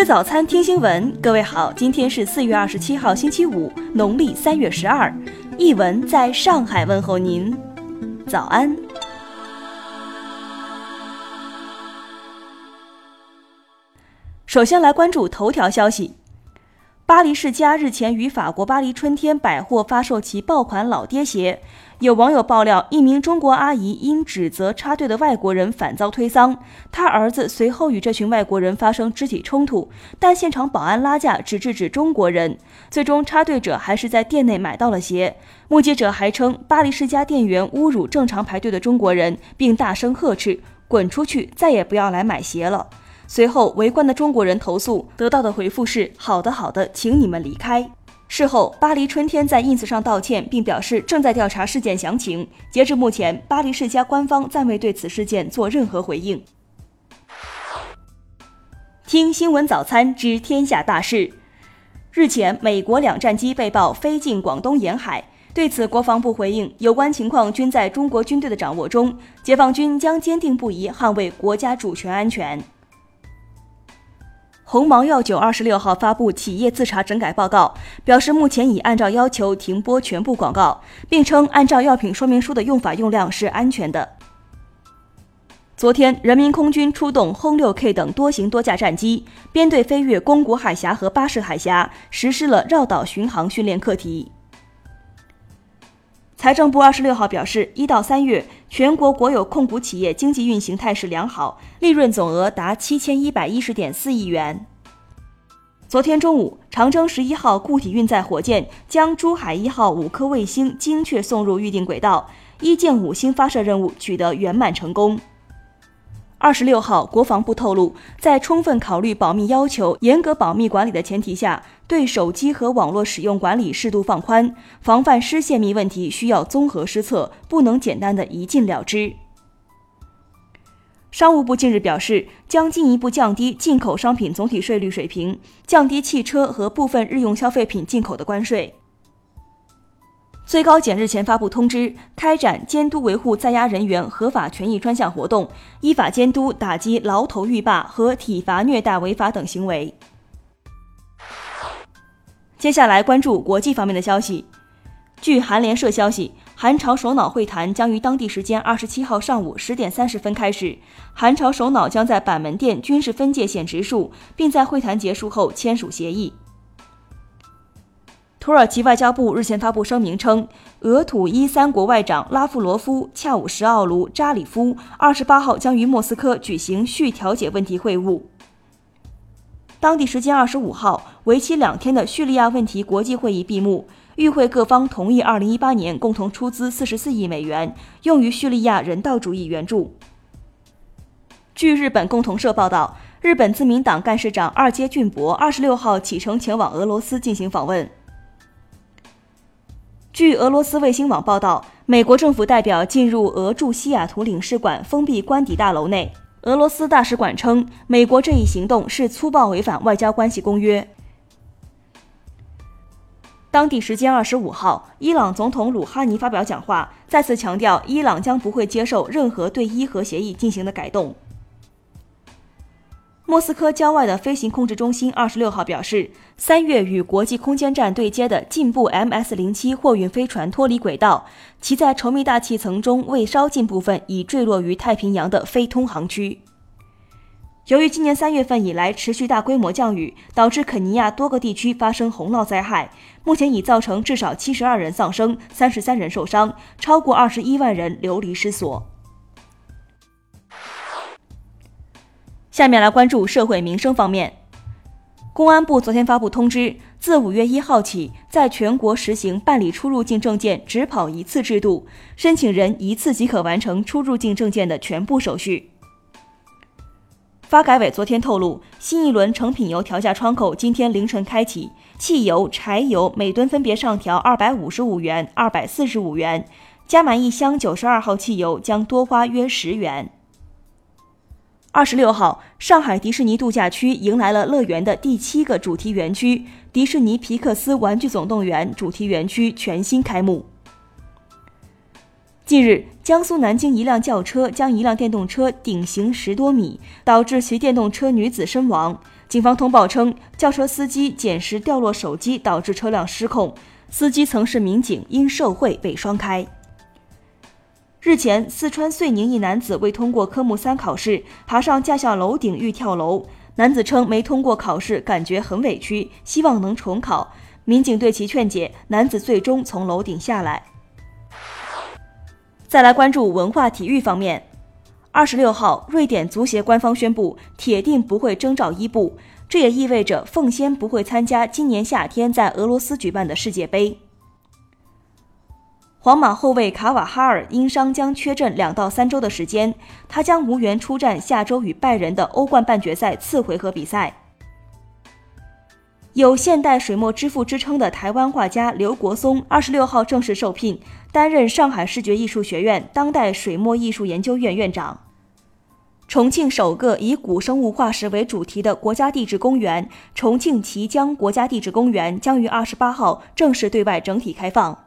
吃早餐，听新闻。各位好，今天是四月二十七号，星期五，农历三月十二。译文在上海问候您，早安。首先来关注头条消息。巴黎世家日前于法国巴黎春天百货发售其爆款老爹鞋，有网友爆料，一名中国阿姨因指责插队的外国人反遭推搡，她儿子随后与这群外国人发生肢体冲突，但现场保安拉架只制止中国人，最终插队者还是在店内买到了鞋。目击者还称，巴黎世家店员侮辱正常排队的中国人，并大声呵斥：“滚出去，再也不要来买鞋了。”随后，围观的中国人投诉，得到的回复是：“好的，好的，请你们离开。”事后，巴黎春天在 ins 上道歉，并表示正在调查事件详情。截至目前，巴黎世家官方暂未对此事件做任何回应。听新闻早餐知天下大事。日前，美国两战机被曝飞进广东沿海，对此，国防部回应，有关情况均在中国军队的掌握中，解放军将坚定不移捍卫国家主权安全。鸿茅药酒二十六号发布企业自查整改报告，表示目前已按照要求停播全部广告，并称按照药品说明书的用法用量是安全的。昨天，人民空军出动轰六 K 等多型多架战机，编队飞越宫古海峡和巴士海峡，实施了绕岛巡航训练课题。财政部二十六号表示，一到三月，全国国有控股企业经济运行态势良好，利润总额达七千一百一十点四亿元。昨天中午，长征十一号固体运载火箭将珠海一号五颗卫星精确送入预定轨道，一箭五星发射任务取得圆满成功。二十六号，国防部透露，在充分考虑保密要求、严格保密管理的前提下，对手机和网络使用管理适度放宽，防范失泄密问题需要综合施策，不能简单的一禁了之。商务部近日表示，将进一步降低进口商品总体税率水平，降低汽车和部分日用消费品进口的关税。最高检日前发布通知，开展监督维护在押人员合法权益专项活动，依法监督打击牢头狱霸和体罚虐待违法等行为。接下来关注国际方面的消息。据韩联社消息，韩朝首脑会谈将于当地时间二十七号上午十点三十分开始，韩朝首脑将在板门店军事分界线植树，并在会谈结束后签署协议。土耳其外交部日前发布声明称，俄土伊三国外长拉夫罗夫、恰武什奥卢、扎里夫二十八号将于莫斯科举行续调解问题会晤。当地时间二十五号，为期两天的叙利亚问题国际会议闭幕，与会各方同意二零一八年共同出资四十四亿美元，用于叙利亚人道主义援助。据日本共同社报道，日本自民党干事长二阶俊博二十六号启程前往俄罗斯进行访问。据俄罗斯卫星网报道，美国政府代表进入俄驻西雅图领事馆封闭官邸大楼内。俄罗斯大使馆称，美国这一行动是粗暴违反外交关系公约。当地时间二十五号，伊朗总统鲁哈尼发表讲话，再次强调伊朗将不会接受任何对伊核协议进行的改动。莫斯科郊外的飞行控制中心二十六号表示，三月与国际空间站对接的进步 MS 零七货运飞船脱离轨道，其在稠密大气层中未烧尽部分已坠落于太平洋的非通航区。由于今年三月份以来持续大规模降雨，导致肯尼亚多个地区发生洪涝灾害，目前已造成至少七十二人丧生，三十三人受伤，超过二十一万人流离失所。下面来关注社会民生方面。公安部昨天发布通知，自五月一号起，在全国实行办理出入境证件只跑一次制度，申请人一次即可完成出入境证件的全部手续。发改委昨天透露，新一轮成品油调价窗口今天凌晨开启，汽油、柴油每吨分别上调二百五十五元、二百四十五元，加满一箱九十二号汽油将多花约十元。二十六号，上海迪士尼度假区迎来了乐园的第七个主题园区——迪士尼皮克斯玩具总动员主题园区全新开幕。近日，江苏南京一辆轿车将一辆电动车顶行十多米，导致骑电动车女子身亡。警方通报称，轿车司机捡拾掉落手机导致车辆失控，司机曾是民警，因受贿被双开。日前，四川遂宁一男子未通过科目三考试，爬上驾校楼顶欲跳楼。男子称没通过考试，感觉很委屈，希望能重考。民警对其劝解，男子最终从楼顶下来。再来关注文化体育方面，二十六号，瑞典足协官方宣布，铁定不会征召伊布，这也意味着奉先不会参加今年夏天在俄罗斯举办的世界杯。皇马后卫卡瓦哈尔因伤将缺阵两到三周的时间，他将无缘出战下周与拜仁的欧冠半决赛次回合比赛。有“现代水墨之父”之称的台湾画家刘国松，二十六号正式受聘担任上海视觉艺术学院当代水墨艺术研究院院长。重庆首个以古生物化石为主题的国家地质公园——重庆綦江国家地质公园，将于二十八号正式对外整体开放。